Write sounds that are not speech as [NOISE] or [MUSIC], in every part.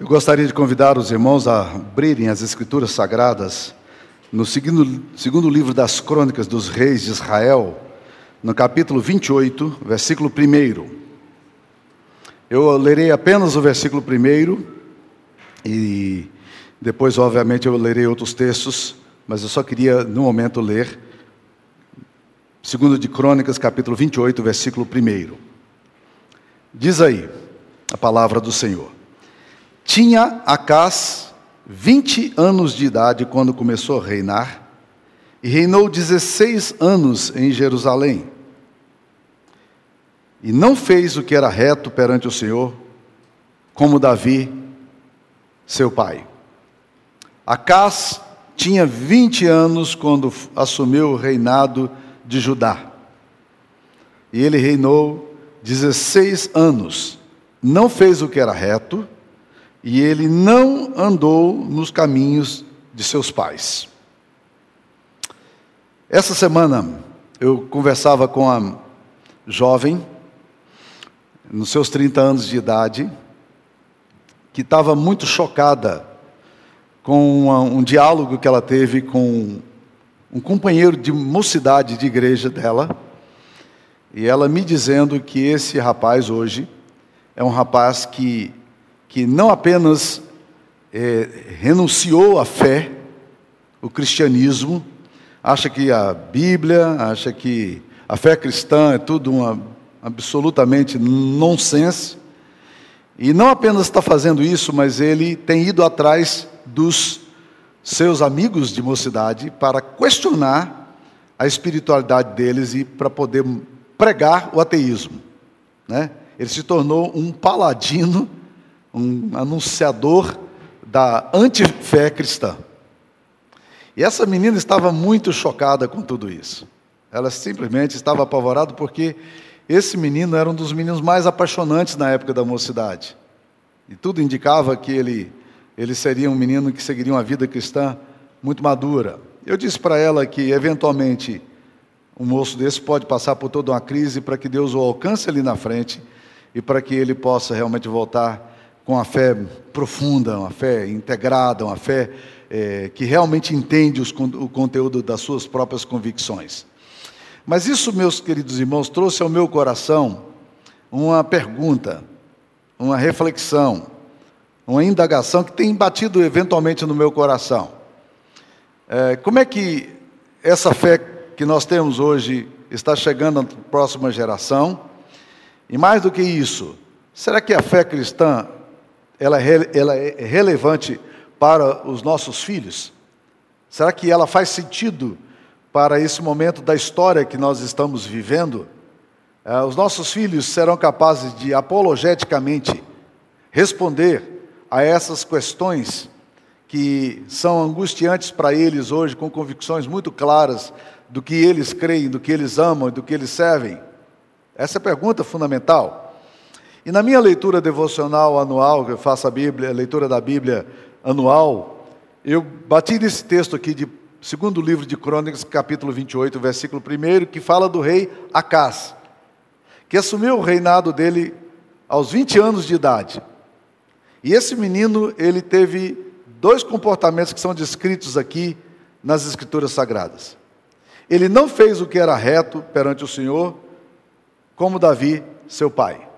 Eu gostaria de convidar os irmãos a abrirem as Escrituras Sagradas no segundo, segundo livro das Crônicas dos Reis de Israel, no capítulo 28, versículo 1. Eu lerei apenas o versículo 1 e depois, obviamente, eu lerei outros textos, mas eu só queria, no momento, ler segundo de Crônicas, capítulo 28, versículo 1. Diz aí a palavra do Senhor. Tinha Acás 20 anos de idade quando começou a reinar, e reinou 16 anos em Jerusalém. E não fez o que era reto perante o Senhor, como Davi, seu pai. Acás tinha 20 anos quando assumiu o reinado de Judá. E ele reinou 16 anos. Não fez o que era reto, e ele não andou nos caminhos de seus pais. Essa semana eu conversava com a jovem, nos seus 30 anos de idade, que estava muito chocada com uma, um diálogo que ela teve com um companheiro de mocidade de igreja dela, e ela me dizendo que esse rapaz hoje é um rapaz que que não apenas é, renunciou à fé, o cristianismo, acha que a Bíblia, acha que a fé cristã é tudo uma, absolutamente nonsense, e não apenas está fazendo isso, mas ele tem ido atrás dos seus amigos de mocidade para questionar a espiritualidade deles e para poder pregar o ateísmo. Né? Ele se tornou um paladino um anunciador da antifé cristã. E essa menina estava muito chocada com tudo isso. Ela simplesmente estava apavorada porque esse menino era um dos meninos mais apaixonantes na época da mocidade. E tudo indicava que ele, ele seria um menino que seguiria uma vida cristã muito madura. Eu disse para ela que, eventualmente, um moço desse pode passar por toda uma crise para que Deus o alcance ali na frente e para que ele possa realmente voltar com a fé profunda, uma fé integrada, uma fé é, que realmente entende os, o conteúdo das suas próprias convicções. Mas isso, meus queridos irmãos, trouxe ao meu coração uma pergunta, uma reflexão, uma indagação que tem batido eventualmente no meu coração. É, como é que essa fé que nós temos hoje está chegando à próxima geração? E mais do que isso, será que a fé cristã ela é, ela é relevante para os nossos filhos? Será que ela faz sentido para esse momento da história que nós estamos vivendo? É, os nossos filhos serão capazes de apologeticamente responder a essas questões que são angustiantes para eles hoje, com convicções muito claras do que eles creem, do que eles amam, do que eles servem? Essa é a pergunta fundamental. E na minha leitura devocional anual, que eu faço a Bíblia, a leitura da Bíblia anual, eu bati nesse texto aqui de segundo livro de Crônicas, capítulo 28, versículo 1, que fala do rei Acás, que assumiu o reinado dele aos 20 anos de idade. E esse menino, ele teve dois comportamentos que são descritos aqui nas escrituras sagradas. Ele não fez o que era reto perante o Senhor, como Davi, seu pai.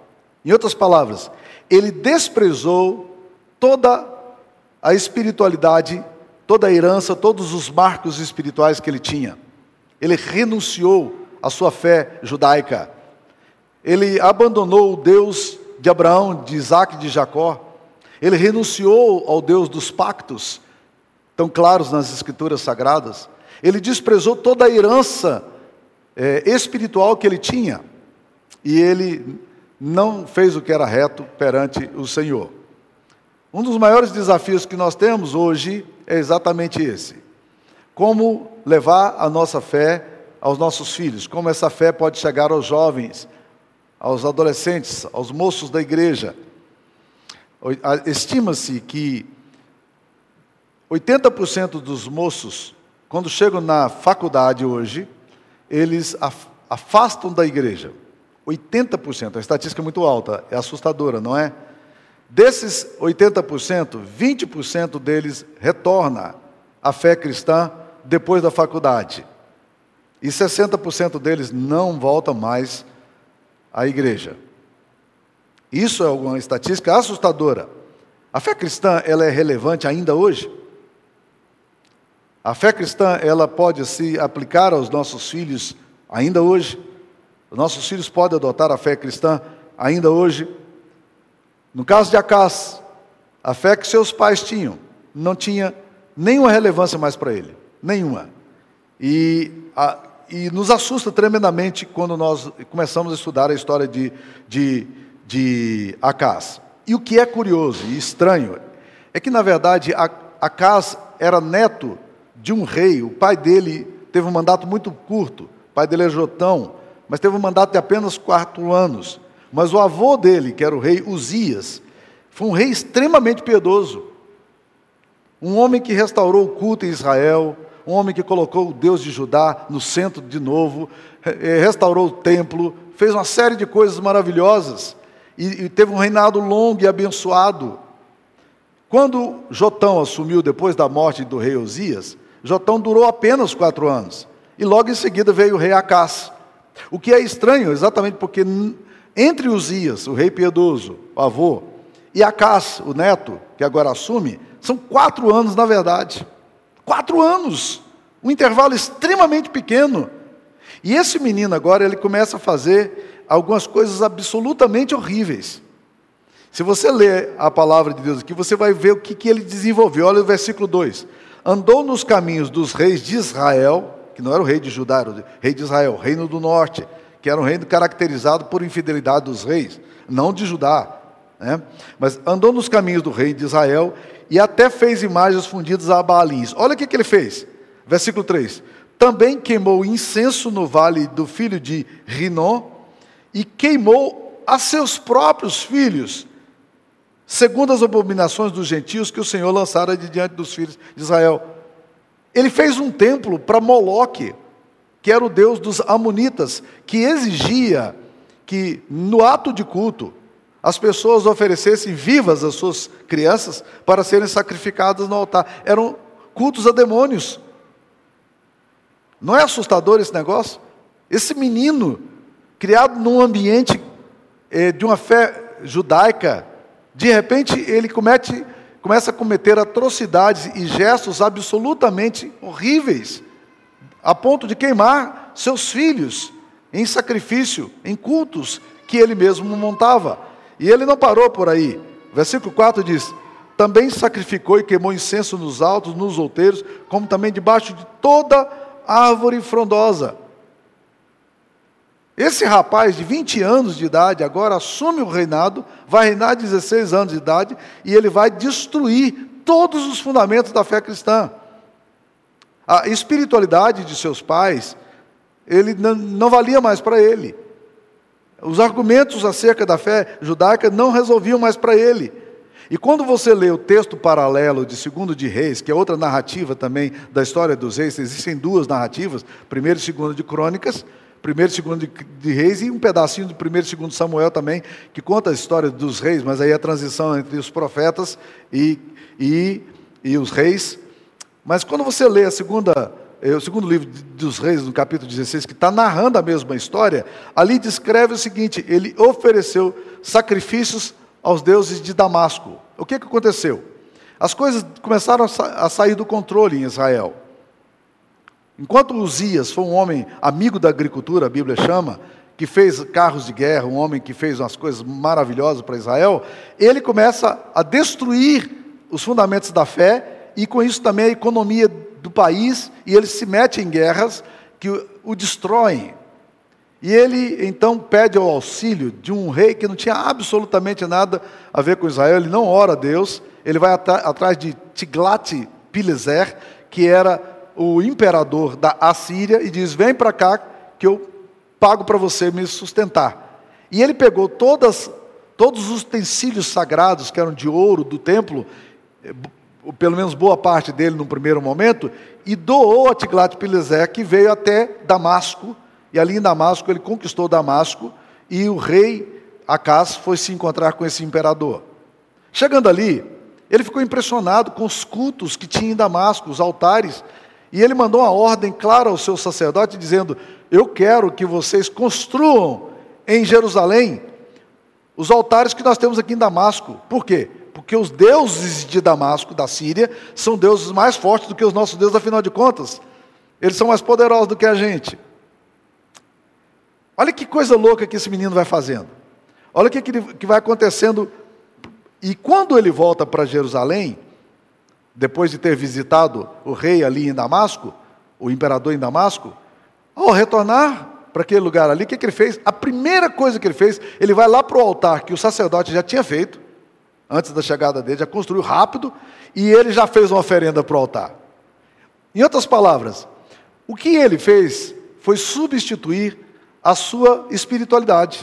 Em outras palavras, ele desprezou toda a espiritualidade, toda a herança, todos os marcos espirituais que ele tinha. Ele renunciou à sua fé judaica. Ele abandonou o Deus de Abraão, de Isaac e de Jacó. Ele renunciou ao Deus dos pactos, tão claros nas Escrituras Sagradas. Ele desprezou toda a herança é, espiritual que ele tinha. E ele não fez o que era reto perante o Senhor. Um dos maiores desafios que nós temos hoje é exatamente esse: como levar a nossa fé aos nossos filhos, como essa fé pode chegar aos jovens, aos adolescentes, aos moços da igreja. Estima-se que 80% dos moços, quando chegam na faculdade hoje, eles afastam da igreja. 80%, a estatística é muito alta, é assustadora, não é? Desses 80%, 20% deles retorna à fé cristã depois da faculdade. E 60% deles não voltam mais à igreja. Isso é uma estatística assustadora. A fé cristã, ela é relevante ainda hoje? A fé cristã, ela pode se aplicar aos nossos filhos ainda hoje? Os nossos filhos podem adotar a fé cristã ainda hoje? No caso de Acás, a fé que seus pais tinham não tinha nenhuma relevância mais para ele, nenhuma. E, a, e nos assusta tremendamente quando nós começamos a estudar a história de, de, de Acás. E o que é curioso e estranho é que, na verdade, Acás era neto de um rei, o pai dele teve um mandato muito curto, o pai dele é Jotão, mas teve um mandato de apenas quatro anos. Mas o avô dele, que era o rei Uzias, foi um rei extremamente piedoso. Um homem que restaurou o culto em Israel, um homem que colocou o Deus de Judá no centro de novo, restaurou o templo, fez uma série de coisas maravilhosas e, e teve um reinado longo e abençoado. Quando Jotão assumiu depois da morte do rei Uzias, Jotão durou apenas quatro anos. E logo em seguida veio o rei Acás. O que é estranho, exatamente porque entre Uzias, o rei piedoso, o avô, e Acás, o neto, que agora assume, são quatro anos na verdade. Quatro anos. Um intervalo extremamente pequeno. E esse menino agora, ele começa a fazer algumas coisas absolutamente horríveis. Se você ler a palavra de Deus aqui, você vai ver o que, que ele desenvolveu. Olha o versículo 2 andou nos caminhos dos reis de Israel, que não era o rei de Judá, era o rei de Israel, reino do norte, que era um reino caracterizado por infidelidade dos reis, não de Judá. Né? Mas andou nos caminhos do rei de Israel e até fez imagens fundidas a Baalins. Olha o que, que ele fez. Versículo 3. Também queimou incenso no vale do filho de Rinom e queimou a seus próprios filhos segundo as abominações dos gentios que o Senhor lançara de diante dos filhos de Israel. Ele fez um templo para Moloque, que era o deus dos amonitas, que exigia que no ato de culto as pessoas oferecessem vivas as suas crianças para serem sacrificadas no altar. Eram cultos a demônios. Não é assustador esse negócio? Esse menino, criado num ambiente eh, de uma fé judaica, de repente, ele comete, começa a cometer atrocidades e gestos absolutamente horríveis, a ponto de queimar seus filhos em sacrifício, em cultos que ele mesmo montava. E ele não parou por aí. Versículo 4 diz: Também sacrificou e queimou incenso nos altos, nos outeiros, como também debaixo de toda árvore frondosa. Esse rapaz de 20 anos de idade agora assume o reinado, vai reinar 16 anos de idade e ele vai destruir todos os fundamentos da fé cristã. A espiritualidade de seus pais, ele não, valia mais para ele. Os argumentos acerca da fé judaica não resolviam mais para ele. E quando você lê o texto paralelo de Segundo de Reis, que é outra narrativa também da história dos reis, existem duas narrativas, primeiro e segundo de Crônicas, primeiro e segundo de, Reis e um pedacinho do primeiro e segundo Samuel também, que conta a história dos reis, mas aí a transição entre os profetas e, e, e os reis. Mas quando você lê a segunda, é, o segundo livro dos reis, no capítulo 16, que está narrando a mesma história, ali descreve o seguinte: ele ofereceu sacrifícios aos deuses de Damasco. O que, que aconteceu? As coisas começaram a, sa a sair do controle em Israel. Enquanto Uzias foi um homem amigo da agricultura, a Bíblia chama, que fez carros de guerra, um homem que fez umas coisas maravilhosas para Israel, ele começa a destruir os fundamentos da fé e com isso também a economia do país, e ele se mete em guerras que o destroem. E ele então pede o auxílio de um rei que não tinha absolutamente nada a ver com Israel, ele não ora a Deus, ele vai atrás de Tiglat-Pileser, que era o imperador da Assíria e diz: Vem para cá que eu pago para você me sustentar. E ele pegou todas, todos os utensílios sagrados que eram de ouro do templo, eh, pelo menos boa parte dele no primeiro momento, e doou a Tiglat-Pileser, que veio até Damasco, e ali em Damasco ele conquistou Damasco, e o rei Acás foi se encontrar com esse imperador. Chegando ali, ele ficou impressionado com os cultos que tinha em Damasco, os altares, e ele mandou uma ordem clara ao seu sacerdote, dizendo: Eu quero que vocês construam em Jerusalém os altares que nós temos aqui em Damasco. Por quê? Porque os deuses de Damasco, da Síria, são deuses mais fortes do que os nossos deuses, afinal de contas. Eles são mais poderosos do que a gente. Olha que coisa louca que esse menino vai fazendo. Olha o que, que vai acontecendo. E quando ele volta para Jerusalém, depois de ter visitado o rei ali em Damasco, o imperador em Damasco, ao retornar para aquele lugar ali, o que, que ele fez? A primeira coisa que ele fez, ele vai lá para o altar que o sacerdote já tinha feito, antes da chegada dele, já construiu rápido, e ele já fez uma oferenda para o altar. Em outras palavras, o que ele fez foi substituir a sua espiritualidade.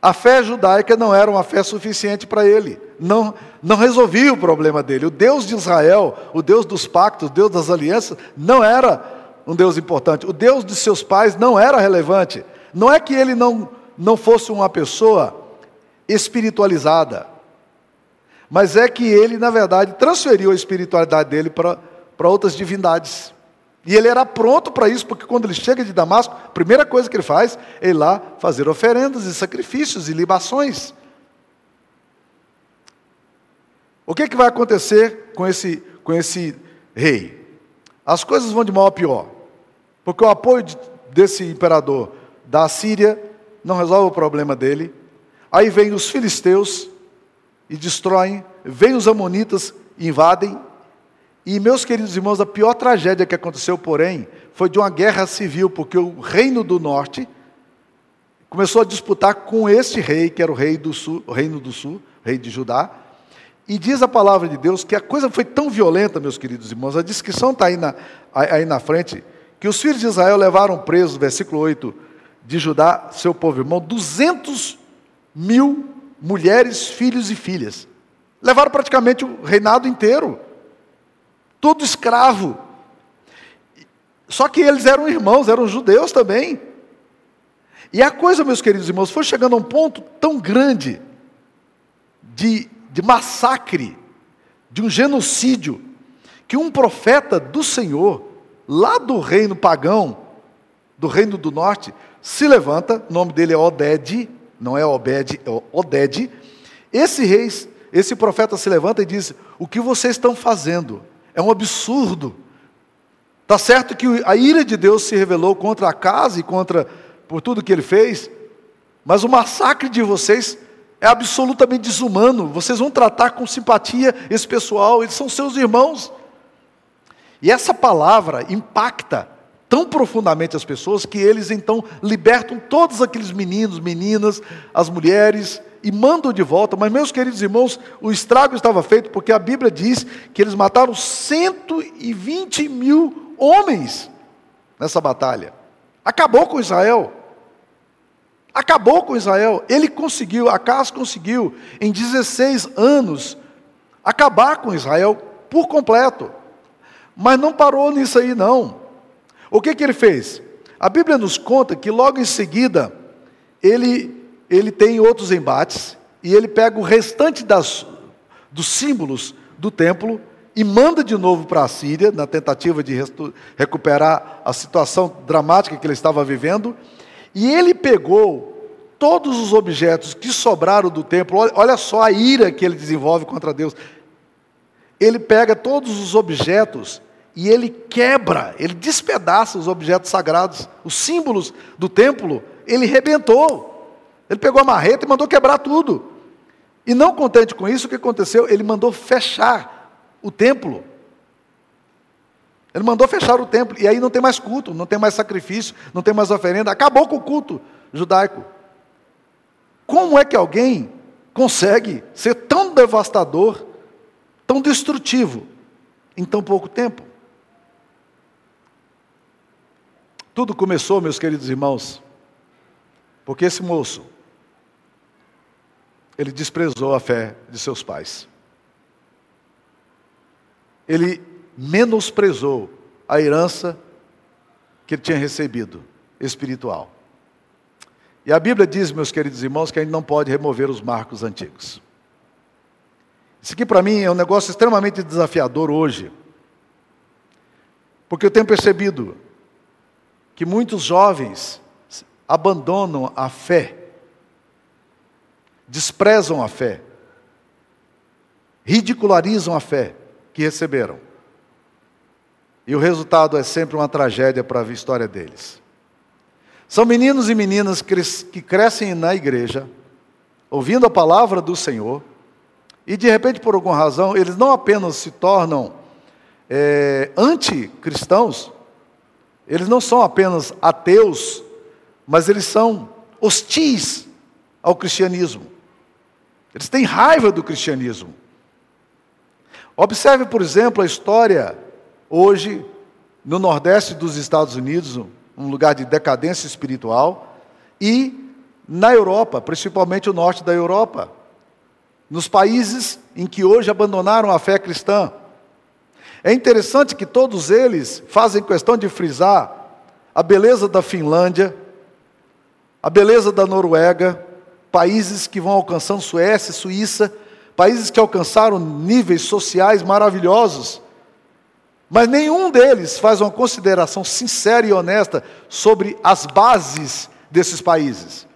A fé judaica não era uma fé suficiente para ele, não, não resolvia o problema dele. O Deus de Israel, o Deus dos pactos, o Deus das alianças, não era um Deus importante. O Deus de seus pais não era relevante. Não é que ele não, não fosse uma pessoa espiritualizada, mas é que ele, na verdade, transferiu a espiritualidade dele para, para outras divindades. E ele era pronto para isso, porque quando ele chega de Damasco, a primeira coisa que ele faz é ir lá fazer oferendas e sacrifícios e libações. O que, que vai acontecer com esse, com esse rei? As coisas vão de mal a pior, porque o apoio de, desse imperador da Síria não resolve o problema dele. Aí vem os filisteus e destroem, vem os amonitas e invadem, e, meus queridos irmãos, a pior tragédia que aconteceu, porém, foi de uma guerra civil, porque o reino do norte começou a disputar com este rei, que era o rei do sul, o reino do sul, rei de Judá. E diz a palavra de Deus que a coisa foi tão violenta, meus queridos irmãos, a descrição está aí na, aí na frente, que os filhos de Israel levaram presos, versículo 8, de Judá, seu povo irmão, 200 mil mulheres, filhos e filhas. Levaram praticamente o reinado inteiro todo escravo. Só que eles eram irmãos, eram judeus também. E a coisa, meus queridos irmãos, foi chegando a um ponto tão grande de, de massacre, de um genocídio, que um profeta do Senhor, lá do reino pagão, do reino do norte, se levanta, o nome dele é Oded, não é Obed, é Oded. Esse rei, esse profeta se levanta e diz: O que vocês estão fazendo? É um absurdo. Está certo que a ira de Deus se revelou contra a casa e contra por tudo que ele fez, mas o massacre de vocês é absolutamente desumano. Vocês vão tratar com simpatia esse pessoal, eles são seus irmãos. E essa palavra impacta tão profundamente as pessoas que eles então libertam todos aqueles meninos, meninas, as mulheres, e mandam de volta. Mas, meus queridos irmãos, o estrago estava feito porque a Bíblia diz que eles mataram 120 mil homens nessa batalha. Acabou com Israel. Acabou com Israel. Ele conseguiu, Acas conseguiu, em 16 anos, acabar com Israel por completo. Mas não parou nisso aí, não. O que, que ele fez? A Bíblia nos conta que logo em seguida ele ele tem outros embates e ele pega o restante das, dos símbolos do templo e manda de novo para a Síria, na tentativa de recuperar a situação dramática que ele estava vivendo. E ele pegou todos os objetos que sobraram do templo, olha, só a ira que ele desenvolve contra Deus. Ele pega todos os objetos e ele quebra, ele despedaça os objetos sagrados, os símbolos do templo, ele rebentou. Ele pegou a marreta e mandou quebrar tudo. E não contente com isso, o que aconteceu? Ele mandou fechar o templo. Ele mandou fechar o templo. E aí não tem mais culto, não tem mais sacrifício, não tem mais oferenda. Acabou com o culto judaico. Como é que alguém consegue ser tão devastador, tão destrutivo, em tão pouco tempo? Tudo começou, meus queridos irmãos, porque esse moço, ele desprezou a fé de seus pais. Ele menosprezou a herança que ele tinha recebido, espiritual. E a Bíblia diz, meus queridos irmãos, que a gente não pode remover os marcos antigos. Isso aqui para mim é um negócio extremamente desafiador hoje. Porque eu tenho percebido que muitos jovens abandonam a fé, desprezam a fé, ridicularizam a fé que receberam. E o resultado é sempre uma tragédia para a história deles. São meninos e meninas que crescem na igreja, ouvindo a palavra do Senhor, e de repente, por alguma razão, eles não apenas se tornam é, anticristãos, eles não são apenas ateus, mas eles são hostis ao cristianismo. Eles têm raiva do cristianismo. Observe, por exemplo, a história hoje no Nordeste dos Estados Unidos, um lugar de decadência espiritual, e na Europa, principalmente o norte da Europa, nos países em que hoje abandonaram a fé cristã. É interessante que todos eles fazem questão de frisar a beleza da Finlândia, a beleza da Noruega, países que vão alcançando Suécia, Suíça, países que alcançaram níveis sociais maravilhosos. Mas nenhum deles faz uma consideração sincera e honesta sobre as bases desses países.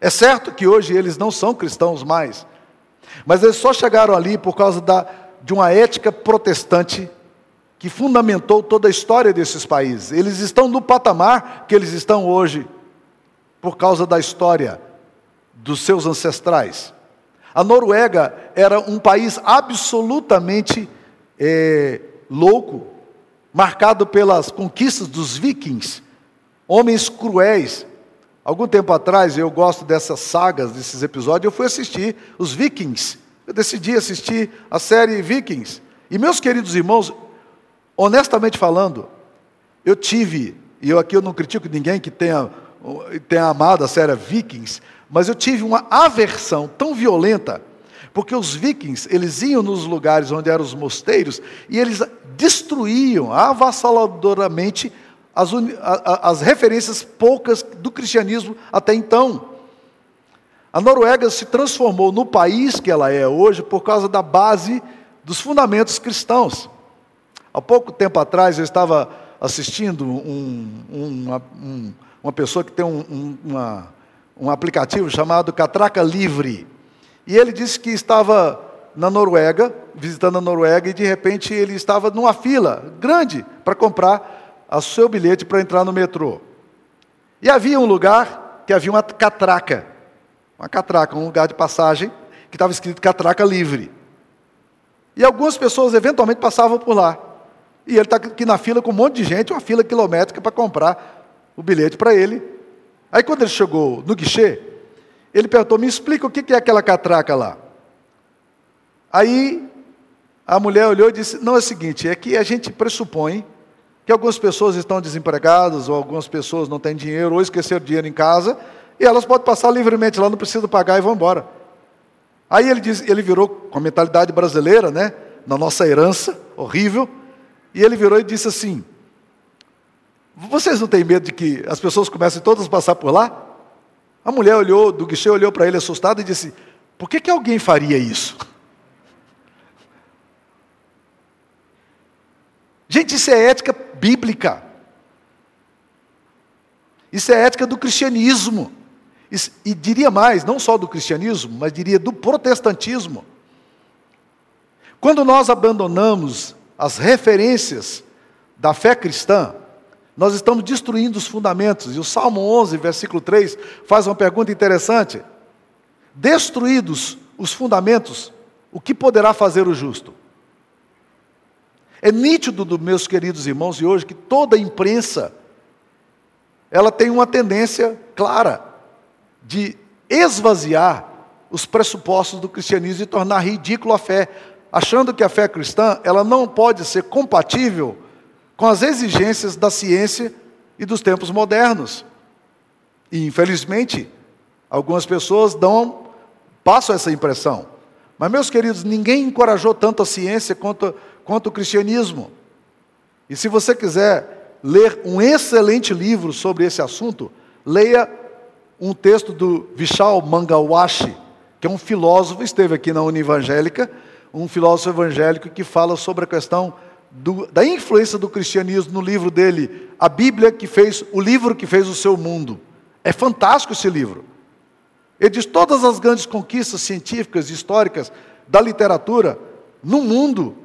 É certo que hoje eles não são cristãos mais, mas eles só chegaram ali por causa da, de uma ética protestante que fundamentou toda a história desses países. Eles estão no patamar que eles estão hoje por causa da história dos seus ancestrais. A Noruega era um país absolutamente é, louco, marcado pelas conquistas dos vikings, homens cruéis. Algum tempo atrás, eu gosto dessas sagas, desses episódios, eu fui assistir os Vikings. Eu decidi assistir a série Vikings. E meus queridos irmãos, honestamente falando, eu tive, e eu aqui eu não critico ninguém que tenha, tenha amado a série Vikings, mas eu tive uma aversão tão violenta porque os vikings, eles iam nos lugares onde eram os mosteiros e eles destruíam avassaladoramente as, as referências poucas do cristianismo até então. A Noruega se transformou no país que ela é hoje por causa da base dos fundamentos cristãos. Há pouco tempo atrás eu estava assistindo um, uma, um, uma pessoa que tem um, uma, um aplicativo chamado Catraca Livre. E ele disse que estava na Noruega, visitando a Noruega, e de repente ele estava numa fila grande para comprar o seu bilhete para entrar no metrô. E havia um lugar que havia uma catraca, uma catraca, um lugar de passagem, que estava escrito catraca livre. E algumas pessoas eventualmente passavam por lá. E ele está aqui na fila com um monte de gente, uma fila quilométrica para comprar o bilhete para ele. Aí quando ele chegou no guichê, ele perguntou: Me explica o que é aquela catraca lá. Aí a mulher olhou e disse: Não, é o seguinte, é que a gente pressupõe que algumas pessoas estão desempregadas, ou algumas pessoas não têm dinheiro, ou esqueceram dinheiro em casa, e elas podem passar livremente lá, não precisam pagar e vão embora. Aí ele, ele virou com a mentalidade brasileira, né? Na nossa herança horrível, e ele virou e disse assim: Vocês não têm medo de que as pessoas comecem todas a passar por lá? A mulher olhou, do guichê olhou para ele assustada e disse: Por que, que alguém faria isso? Gente, isso é ética bíblica. Isso é ética do cristianismo. E diria mais, não só do cristianismo, mas diria do protestantismo. Quando nós abandonamos as referências da fé cristã, nós estamos destruindo os fundamentos. E o Salmo 11, versículo 3, faz uma pergunta interessante. Destruídos os fundamentos, o que poderá fazer o justo? É nítido, meus queridos irmãos, e hoje, que toda a imprensa, ela tem uma tendência clara de esvaziar os pressupostos do cristianismo e tornar ridículo a fé, achando que a fé cristã, ela não pode ser compatível com as exigências da ciência e dos tempos modernos. E, infelizmente, algumas pessoas dão, passam essa impressão. Mas, meus queridos, ninguém encorajou tanto a ciência quanto, quanto o cristianismo. E se você quiser ler um excelente livro sobre esse assunto, leia um texto do Vishal Mangawashi, que é um filósofo, esteve aqui na Univangélica, um filósofo evangélico que fala sobre a questão do, da influência do cristianismo no livro dele, a Bíblia que fez, o livro que fez o seu mundo. É fantástico esse livro. Ele diz todas as grandes conquistas científicas e históricas da literatura no mundo,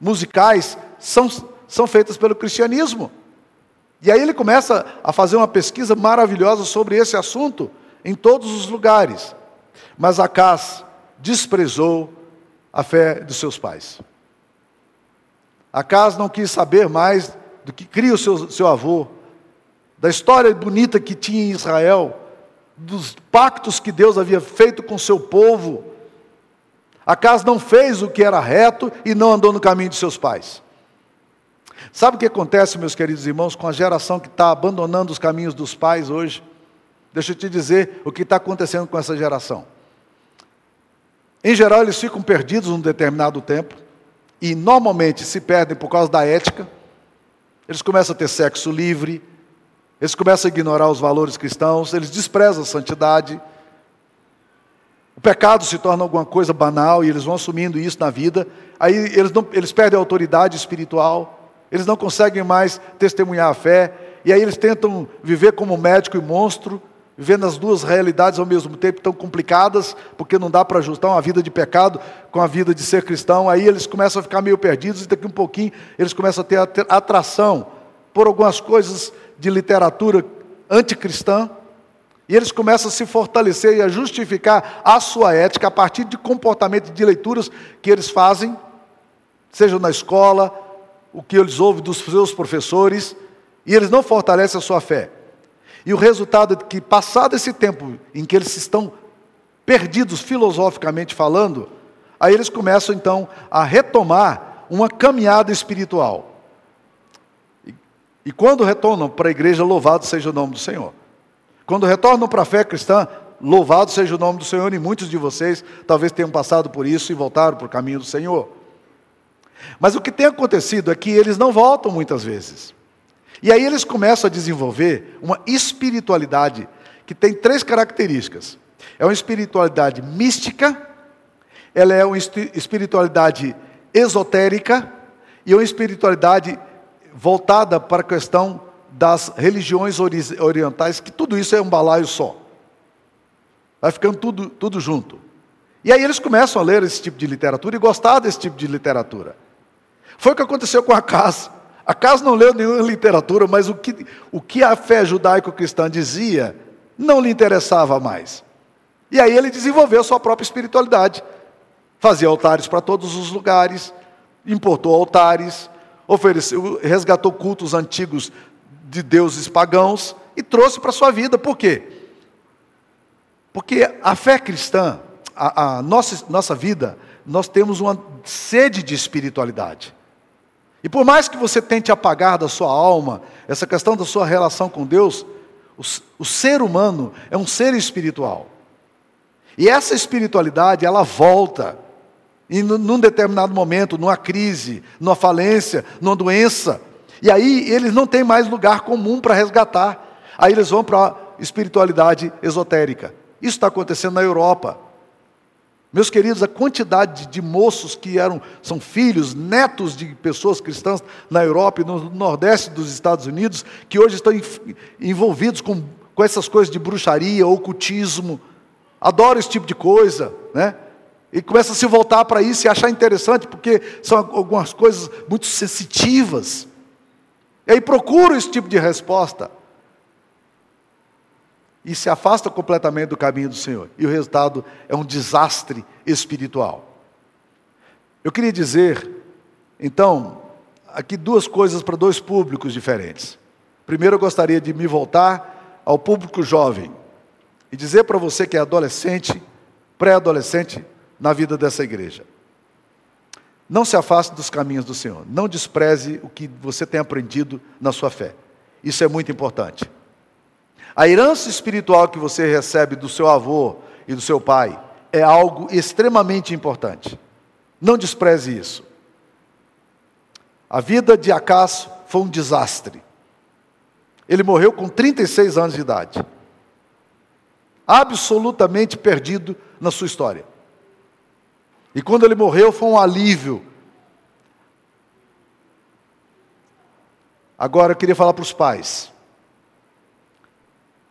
musicais, são, são feitas pelo cristianismo. E aí ele começa a fazer uma pesquisa maravilhosa sobre esse assunto em todos os lugares. Mas Acas desprezou a fé dos seus pais. Acas não quis saber mais do que cria o seu, seu avô, da história bonita que tinha em Israel, dos pactos que Deus havia feito com seu povo. Acas não fez o que era reto e não andou no caminho de seus pais. Sabe o que acontece, meus queridos irmãos, com a geração que está abandonando os caminhos dos pais hoje? Deixa eu te dizer o que está acontecendo com essa geração. Em geral, eles ficam perdidos um determinado tempo e normalmente se perdem por causa da ética. Eles começam a ter sexo livre, eles começam a ignorar os valores cristãos, eles desprezam a santidade. O pecado se torna alguma coisa banal e eles vão assumindo isso na vida. Aí eles, não, eles perdem a autoridade espiritual eles não conseguem mais testemunhar a fé, e aí eles tentam viver como médico e monstro, vivendo as duas realidades ao mesmo tempo tão complicadas, porque não dá para ajustar uma vida de pecado com a vida de ser cristão. Aí eles começam a ficar meio perdidos e daqui um pouquinho eles começam a ter atração por algumas coisas de literatura anticristã. E eles começam a se fortalecer e a justificar a sua ética a partir de comportamento de leituras que eles fazem, seja na escola, o que eles ouvem dos seus professores, e eles não fortalecem a sua fé. E o resultado é que, passado esse tempo em que eles estão perdidos filosoficamente falando, aí eles começam então a retomar uma caminhada espiritual. E, e quando retornam para a igreja, louvado seja o nome do Senhor. Quando retornam para a fé cristã, louvado seja o nome do Senhor, e muitos de vocês talvez tenham passado por isso e voltaram para o caminho do Senhor. Mas o que tem acontecido é que eles não voltam muitas vezes. E aí eles começam a desenvolver uma espiritualidade que tem três características. É uma espiritualidade mística, ela é uma espiritualidade esotérica e uma espiritualidade voltada para a questão das religiões orientais, que tudo isso é um balaio só. Vai ficando tudo, tudo junto. E aí eles começam a ler esse tipo de literatura e gostar desse tipo de literatura. Foi o que aconteceu com a casa. A casa não leu nenhuma literatura, mas o que, o que a fé judaico-cristã dizia não lhe interessava mais. E aí ele desenvolveu sua própria espiritualidade. Fazia altares para todos os lugares, importou altares, ofereceu, resgatou cultos antigos de deuses pagãos e trouxe para a sua vida. Por quê? Porque a fé cristã, a, a nossa, nossa vida, nós temos uma sede de espiritualidade. E por mais que você tente apagar da sua alma essa questão da sua relação com Deus, o, o ser humano é um ser espiritual. E essa espiritualidade, ela volta. E num determinado momento, numa crise, numa falência, numa doença. E aí eles não têm mais lugar comum para resgatar. Aí eles vão para a espiritualidade esotérica. Isso está acontecendo na Europa. Meus queridos, a quantidade de moços que eram, são filhos, netos de pessoas cristãs na Europa e no Nordeste dos Estados Unidos, que hoje estão envolvidos com, com essas coisas de bruxaria, ocultismo, adoram esse tipo de coisa, né? E começa a se voltar para isso e achar interessante, porque são algumas coisas muito sensitivas. E aí procura esse tipo de resposta e se afasta completamente do caminho do Senhor. E o resultado é um desastre espiritual. Eu queria dizer, então, aqui duas coisas para dois públicos diferentes. Primeiro, eu gostaria de me voltar ao público jovem e dizer para você que é adolescente, pré-adolescente, na vida dessa igreja. Não se afaste dos caminhos do Senhor. Não despreze o que você tem aprendido na sua fé. Isso é muito importante. A herança espiritual que você recebe do seu avô e do seu pai é algo extremamente importante. Não despreze isso. A vida de Acas foi um desastre. Ele morreu com 36 anos de idade. Absolutamente perdido na sua história. E quando ele morreu, foi um alívio. Agora eu queria falar para os pais.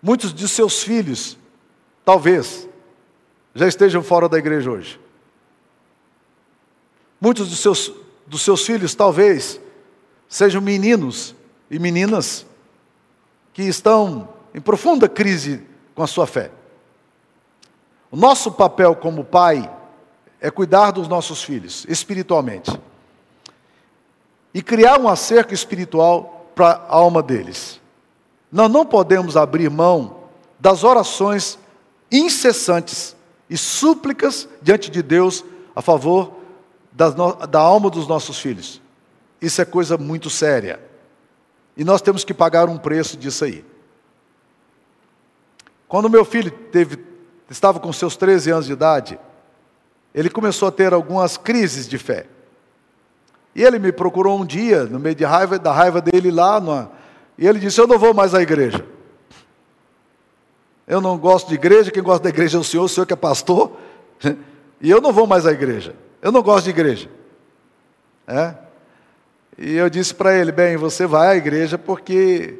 Muitos de seus filhos, talvez, já estejam fora da igreja hoje. Muitos dos seus, dos seus filhos, talvez, sejam meninos e meninas que estão em profunda crise com a sua fé. O nosso papel como pai é cuidar dos nossos filhos espiritualmente e criar um acerco espiritual para a alma deles. Nós não podemos abrir mão das orações incessantes e súplicas diante de Deus a favor da alma dos nossos filhos. Isso é coisa muito séria. E nós temos que pagar um preço disso aí. Quando meu filho teve, estava com seus 13 anos de idade, ele começou a ter algumas crises de fé. E ele me procurou um dia, no meio de raiva, da raiva dele lá, numa, e ele disse: Eu não vou mais à igreja. Eu não gosto de igreja, quem gosta da igreja é o senhor, o senhor que é pastor, [LAUGHS] e eu não vou mais à igreja. Eu não gosto de igreja. É? E eu disse para ele: Bem, você vai à igreja porque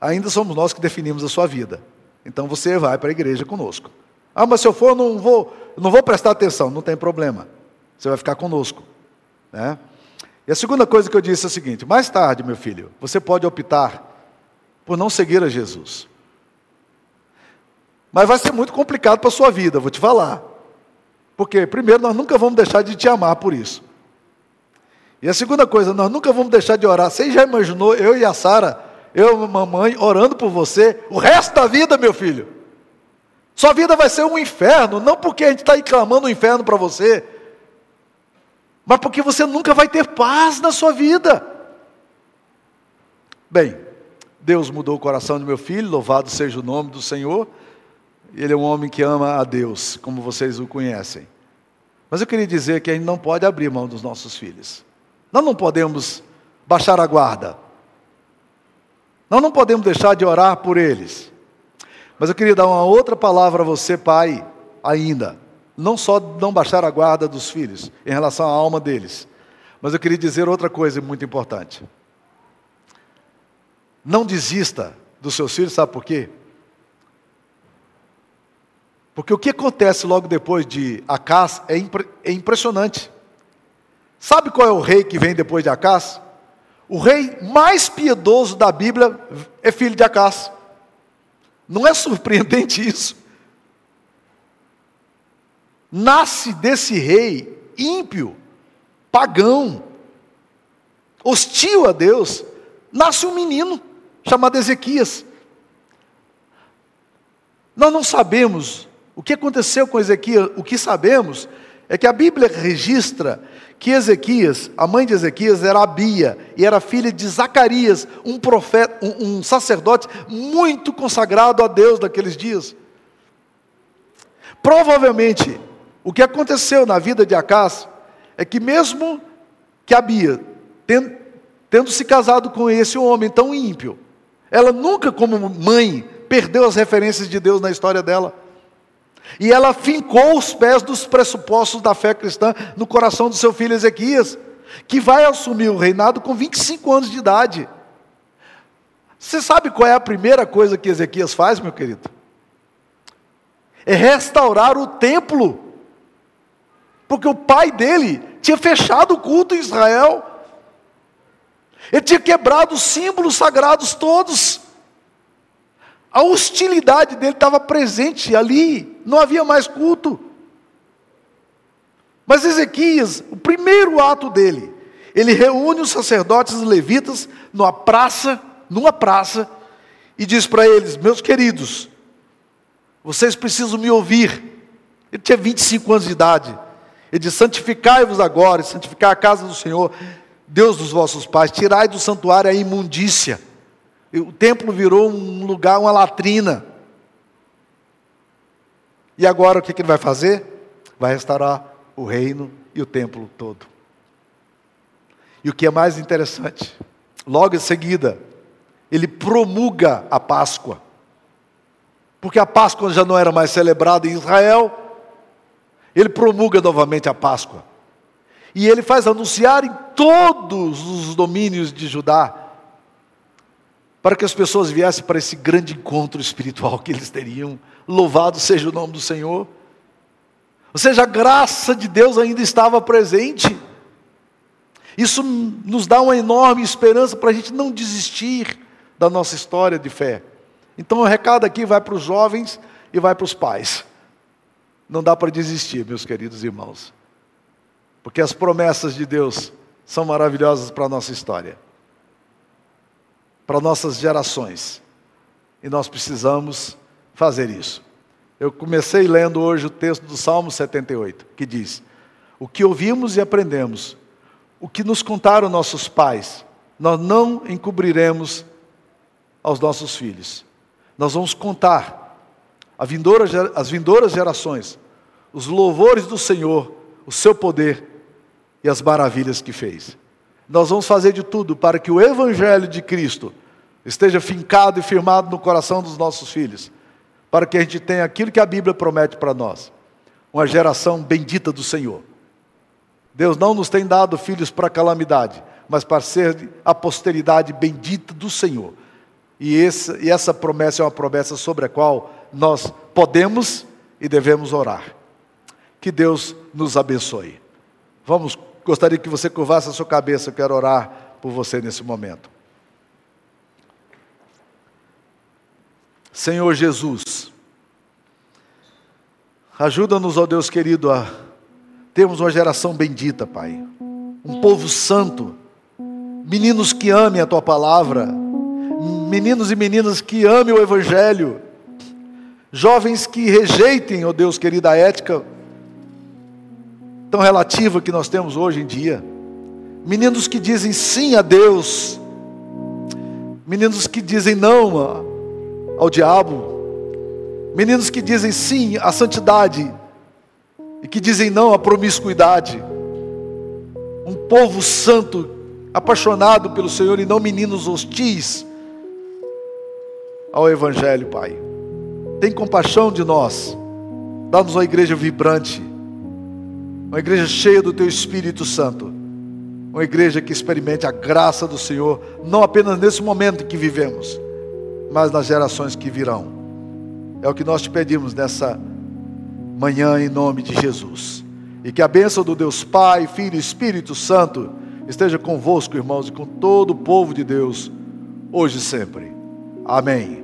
ainda somos nós que definimos a sua vida. Então você vai para a igreja conosco. Ah, mas se eu for, eu não vou, não vou prestar atenção. Não tem problema. Você vai ficar conosco. Né? E a segunda coisa que eu disse é a seguinte: mais tarde, meu filho, você pode optar por não seguir a Jesus. Mas vai ser muito complicado para a sua vida, vou te falar. Porque, primeiro, nós nunca vamos deixar de te amar por isso. E a segunda coisa, nós nunca vamos deixar de orar. Você já imaginou eu e a Sara, eu e a mamãe, orando por você o resto da vida, meu filho? Sua vida vai ser um inferno, não porque a gente está aí clamando o um inferno para você, mas porque você nunca vai ter paz na sua vida. Bem, Deus mudou o coração do meu filho, louvado seja o nome do Senhor. Ele é um homem que ama a Deus, como vocês o conhecem. Mas eu queria dizer que a gente não pode abrir mão dos nossos filhos. Nós não podemos baixar a guarda. Nós não podemos deixar de orar por eles. Mas eu queria dar uma outra palavra a você, pai, ainda não só não baixar a guarda dos filhos em relação à alma deles, mas eu queria dizer outra coisa muito importante. Não desista dos seus filhos, sabe por quê? Porque o que acontece logo depois de Acás é, impre é impressionante. Sabe qual é o rei que vem depois de Acás? O rei mais piedoso da Bíblia é filho de Acás. Não é surpreendente [LAUGHS] isso? Nasce desse rei ímpio, pagão, hostil a Deus, nasce um menino chamado Ezequias. Nós não sabemos o que aconteceu com Ezequias, o que sabemos é que a Bíblia registra que Ezequias, a mãe de Ezequias era Abia e era filha de Zacarias, um profeta, um, um sacerdote muito consagrado a Deus daqueles dias. Provavelmente o que aconteceu na vida de Acás é que mesmo que Abia, tendo se casado com esse homem tão ímpio, ela nunca, como mãe, perdeu as referências de Deus na história dela. E ela fincou os pés dos pressupostos da fé cristã no coração do seu filho Ezequias, que vai assumir o reinado com 25 anos de idade. Você sabe qual é a primeira coisa que Ezequias faz, meu querido? É restaurar o templo porque o pai dele tinha fechado o culto em Israel. Ele tinha quebrado os símbolos sagrados todos. A hostilidade dele estava presente ali, não havia mais culto. Mas Ezequias, o primeiro ato dele, ele reúne os sacerdotes e levitas numa praça, numa praça, e diz para eles: Meus queridos, vocês precisam me ouvir. Ele tinha 25 anos de idade. Ele diz: santificai-vos agora, e santificar a casa do Senhor, Deus dos vossos pais, tirai do santuário a imundícia. O templo virou um lugar, uma latrina. E agora o que, que ele vai fazer? Vai restaurar o reino e o templo todo. E o que é mais interessante, logo em seguida, ele promulga a Páscoa. Porque a Páscoa já não era mais celebrada em Israel, Ele promulga novamente a Páscoa. E ele faz anunciar em todos os domínios de Judá, para que as pessoas viessem para esse grande encontro espiritual que eles teriam. Louvado seja o nome do Senhor. Ou seja, a graça de Deus ainda estava presente. Isso nos dá uma enorme esperança para a gente não desistir da nossa história de fé. Então o recado aqui vai para os jovens e vai para os pais. Não dá para desistir, meus queridos irmãos. Porque as promessas de Deus são maravilhosas para a nossa história, para nossas gerações. E nós precisamos fazer isso. Eu comecei lendo hoje o texto do Salmo 78, que diz: O que ouvimos e aprendemos, o que nos contaram nossos pais, nós não encobriremos aos nossos filhos. Nós vamos contar vindoura, as vindouras gerações os louvores do Senhor, o seu poder e as maravilhas que fez. Nós vamos fazer de tudo para que o Evangelho de Cristo esteja fincado e firmado no coração dos nossos filhos, para que a gente tenha aquilo que a Bíblia promete para nós, uma geração bendita do Senhor. Deus não nos tem dado filhos para calamidade, mas para ser a posteridade bendita do Senhor. E essa, e essa promessa é uma promessa sobre a qual nós podemos e devemos orar. Que Deus nos abençoe. Vamos Gostaria que você curvasse a sua cabeça, eu quero orar por você nesse momento. Senhor Jesus, ajuda-nos, ó Deus querido, a termos uma geração bendita, Pai. Um povo santo, meninos que amem a tua palavra, meninos e meninas que amem o Evangelho, jovens que rejeitem, ó Deus querido, a ética tão relativa que nós temos hoje em dia. Meninos que dizem sim a Deus, meninos que dizem não ao diabo, meninos que dizem sim à santidade e que dizem não à promiscuidade. Um povo santo, apaixonado pelo Senhor e não meninos hostis ao Evangelho, Pai. Tem compaixão de nós, dá-nos uma igreja vibrante uma igreja cheia do Teu Espírito Santo, uma igreja que experimente a graça do Senhor, não apenas nesse momento que vivemos, mas nas gerações que virão. É o que nós te pedimos nessa manhã, em nome de Jesus. E que a bênção do Deus Pai, Filho e Espírito Santo esteja convosco, irmãos, e com todo o povo de Deus, hoje e sempre. Amém.